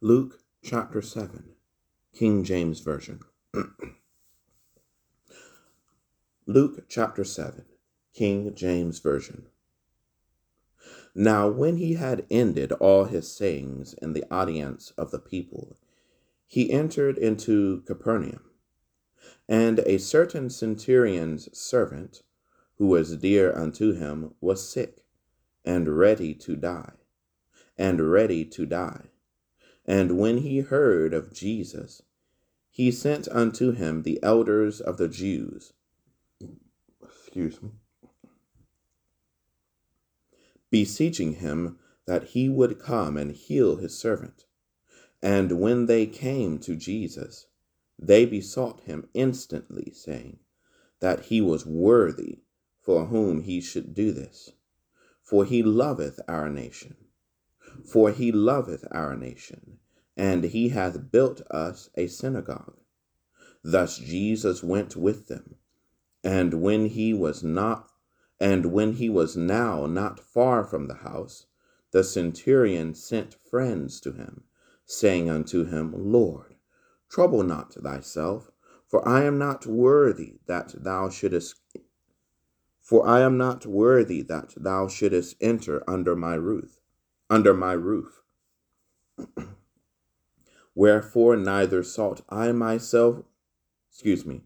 Luke chapter 7, King James Version. Luke chapter 7, King James Version. Now, when he had ended all his sayings in the audience of the people, he entered into Capernaum. And a certain centurion's servant, who was dear unto him, was sick and ready to die, and ready to die. And when he heard of Jesus, he sent unto him the elders of the Jews. Excuse me. Beseeching him that he would come and heal his servant. And when they came to Jesus, they besought him instantly, saying that he was worthy for whom he should do this. For he loveth our nation. For he loveth our nation, and he hath built us a synagogue. Thus Jesus went with them, and when he was not and when he was now not far from the house, the centurion sent friends to him, saying unto him, Lord, trouble not thyself, for I am not worthy that thou shouldest for I am not worthy that thou shouldest enter under my roof, under my roof. Wherefore neither sought I myself, excuse me,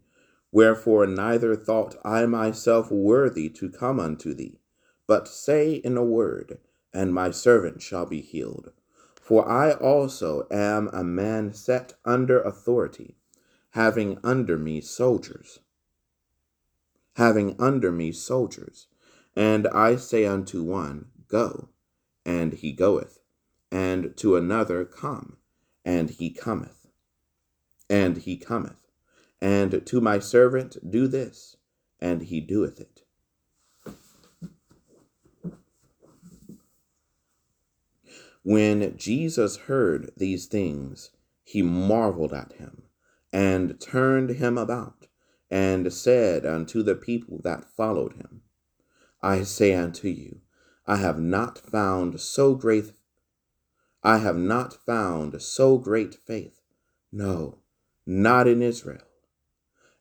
wherefore neither thought I myself worthy to come unto thee, but say in a word, and my servant shall be healed. For I also am a man set under authority, having under me soldiers, having under me soldiers. And I say unto one, Go, and he goeth, and to another, Come, and he cometh, and he cometh, and to my servant, Do this, and he doeth it. When Jesus heard these things, he marveled at him, and turned him about, and said unto the people that followed him, I say unto you, I have not found so great I have not found so great faith, no, not in Israel.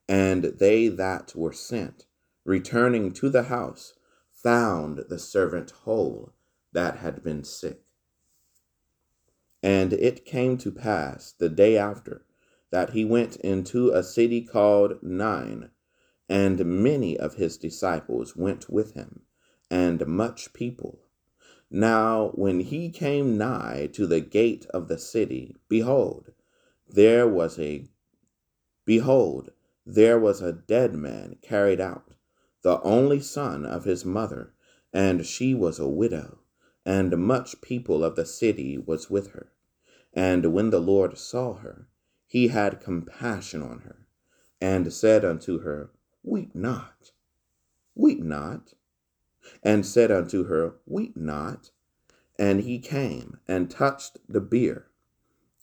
And they that were sent, returning to the house, found the servant whole that had been sick. And it came to pass the day after that he went into a city called Nain, and many of his disciples went with him, and much people. Now, when he came nigh to the gate of the city, behold, there was a behold, there was a dead man carried out, the only son of his mother, and she was a widow, and much people of the city was with her. And when the Lord saw her, he had compassion on her, and said unto her, Weep not, weep not, and said unto her, Weep not. And he came and touched the bier,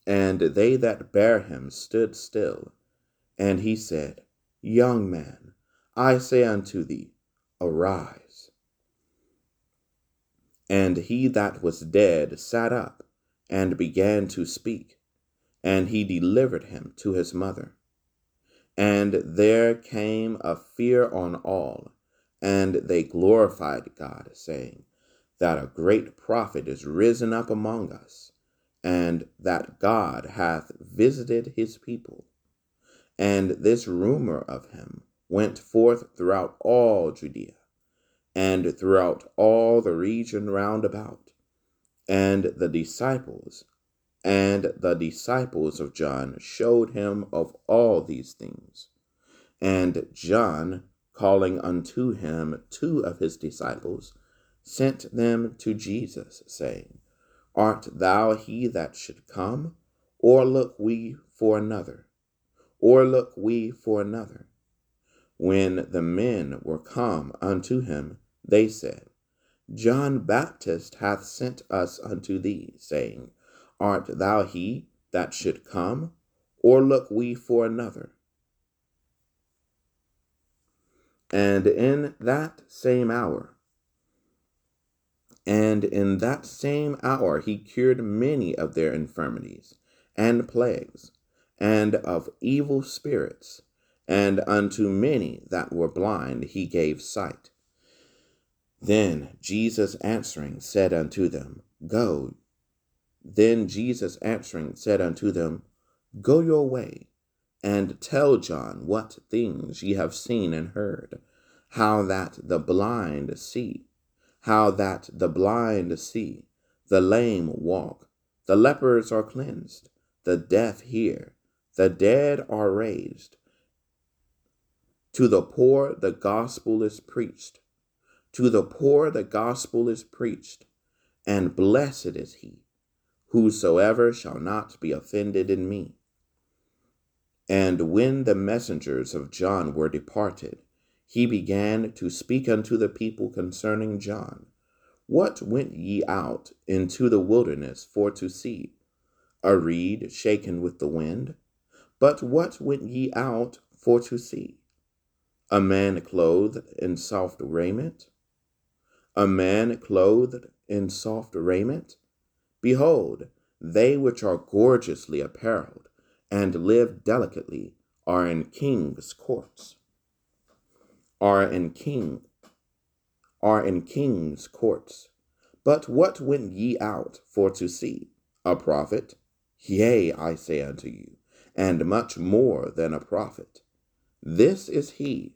and they that bare him stood still. And he said, Young man, I say unto thee, Arise. And he that was dead sat up and began to speak, and he delivered him to his mother. And there came a fear on all, and they glorified God, saying, That a great prophet is risen up among us, and that God hath visited his people. And this rumor of him went forth throughout all Judea, and throughout all the region round about and the disciples and the disciples of John showed him of all these things. And John, calling unto him two of his disciples, sent them to Jesus, saying, Art thou he that should come, or look we for another? Or look we for another? When the men were come unto him, they said, John Baptist hath sent us unto thee, saying, Art thou he that should come, or look we for another? And in that same hour, And in that same hour he cured many of their infirmities and plagues, and of evil spirits, and unto many that were blind he gave sight. Then Jesus answering said unto them, Go. Then Jesus answering said unto them, Go your way, and tell John what things ye have seen and heard, how that the blind see how that the blind see, the lame walk, the lepers are cleansed, the deaf hear, the dead are raised. To the poor the gospel is preached. To the poor the gospel is preached, and blessed is he whosoever shall not be offended in me. And when the messengers of John were departed, he began to speak unto the people concerning John. What went ye out into the wilderness for to see? A reed shaken with the wind? But what went ye out for to see? A man clothed in soft raiment? A man clothed in soft raiment? Behold, they which are gorgeously apparelled and live delicately are in kings' courts are in king are in kings' courts. But what went ye out for to see? A prophet? Yea, I say unto you, and much more than a prophet. This is he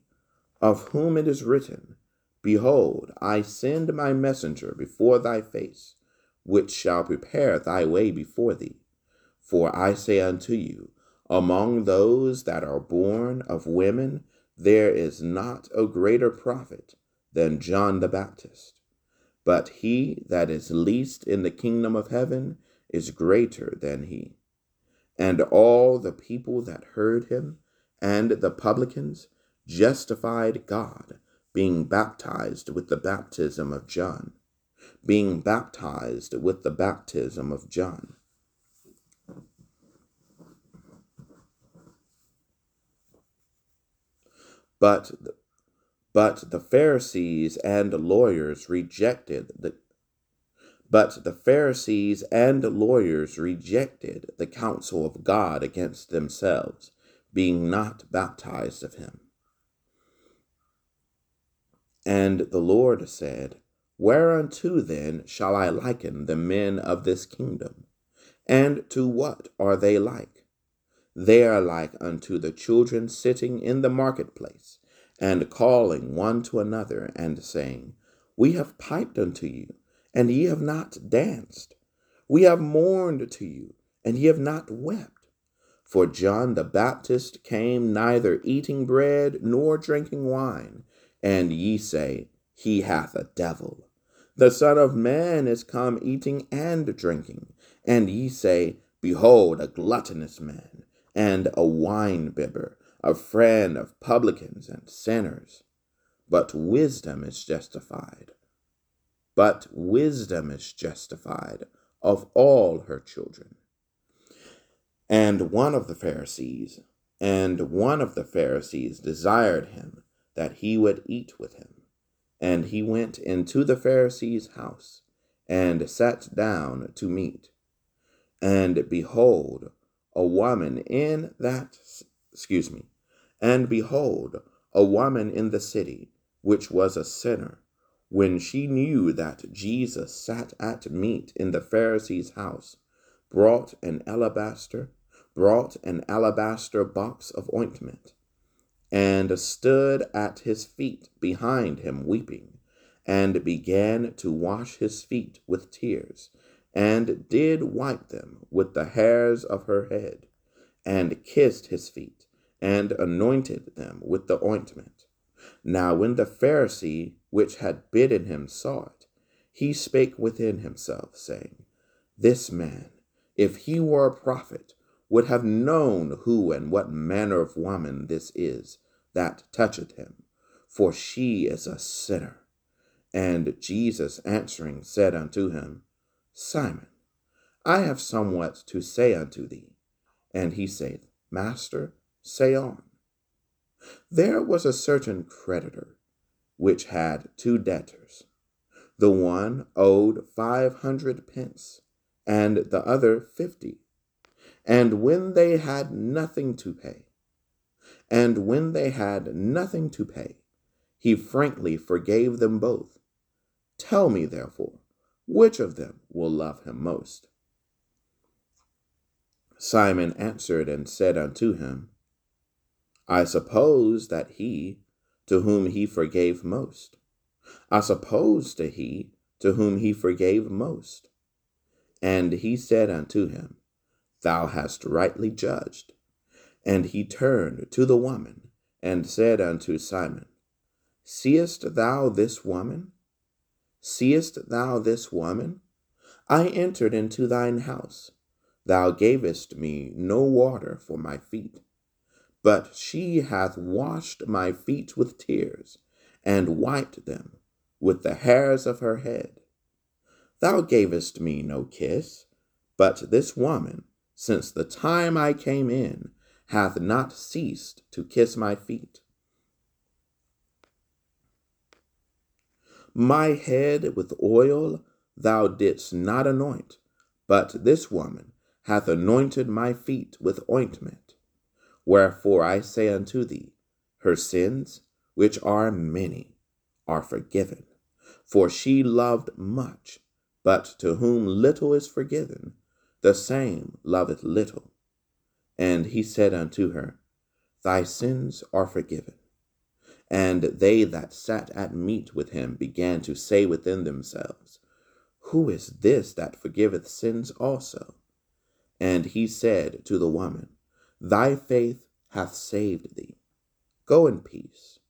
of whom it is written, Behold, I send my messenger before thy face, which shall prepare thy way before thee. For I say unto you, among those that are born of women, there is not a greater prophet than John the Baptist. But he that is least in the kingdom of heaven is greater than he. And all the people that heard him and the publicans justified God, being baptized with the baptism of John, being baptized with the baptism of John. But the, but the Pharisees and lawyers rejected the but the Pharisees and lawyers rejected the counsel of God against themselves, being not baptized of him. And the Lord said, Whereunto then shall I liken the men of this kingdom? And to what are they like? They are like unto the children sitting in the marketplace, and calling one to another, and saying, We have piped unto you, and ye have not danced. We have mourned to you, and ye have not wept. For John the Baptist came neither eating bread nor drinking wine, and ye say, He hath a devil. The Son of Man is come eating and drinking, and ye say, Behold, a gluttonous man and a wine-bibber, a friend of publicans and sinners. But wisdom is justified. But wisdom is justified of all her children. And one of the Pharisees, and one of the Pharisees desired him that he would eat with him. And he went into the Pharisee's house, and sat down to meat. And behold, a woman in that, excuse me, and behold, a woman in the city, which was a sinner, when she knew that Jesus sat at meat in the Pharisee's house, brought an alabaster, brought an alabaster box of ointment, and stood at his feet behind him weeping, and began to wash his feet with tears and did wipe them with the hairs of her head, and kissed his feet, and anointed them with the ointment. Now when the Pharisee which had bidden him saw it, he spake within himself, saying, This man, if he were a prophet, would have known who and what manner of woman this is that toucheth him, for she is a sinner. And Jesus answering said unto him, Simon, I have somewhat to say unto thee. And he saith, Master, say on. There was a certain creditor which had two debtors. The one owed five hundred pence, and the other fifty. And when they had nothing to pay, and when they had nothing to pay, he frankly forgave them both. Tell me, therefore, which of them will love him most? Simon answered and said unto him, I suppose that he to whom he forgave most. I suppose to he to whom he forgave most. And he said unto him, Thou hast rightly judged. And he turned to the woman and said unto Simon, Seest thou this woman? Seest thou this woman? I entered into thine house. Thou gavest me no water for my feet, but she hath washed my feet with tears, and wiped them with the hairs of her head. Thou gavest me no kiss, but this woman, since the time I came in, hath not ceased to kiss my feet. My head with oil thou didst not anoint, but this woman hath anointed my feet with ointment. Wherefore I say unto thee, her sins, which are many, are forgiven. For she loved much, but to whom little is forgiven, the same loveth little. And he said unto her, Thy sins are forgiven. And they that sat at meat with him began to say within themselves, Who is this that forgiveth sins also? And he said to the woman, Thy faith hath saved thee. Go in peace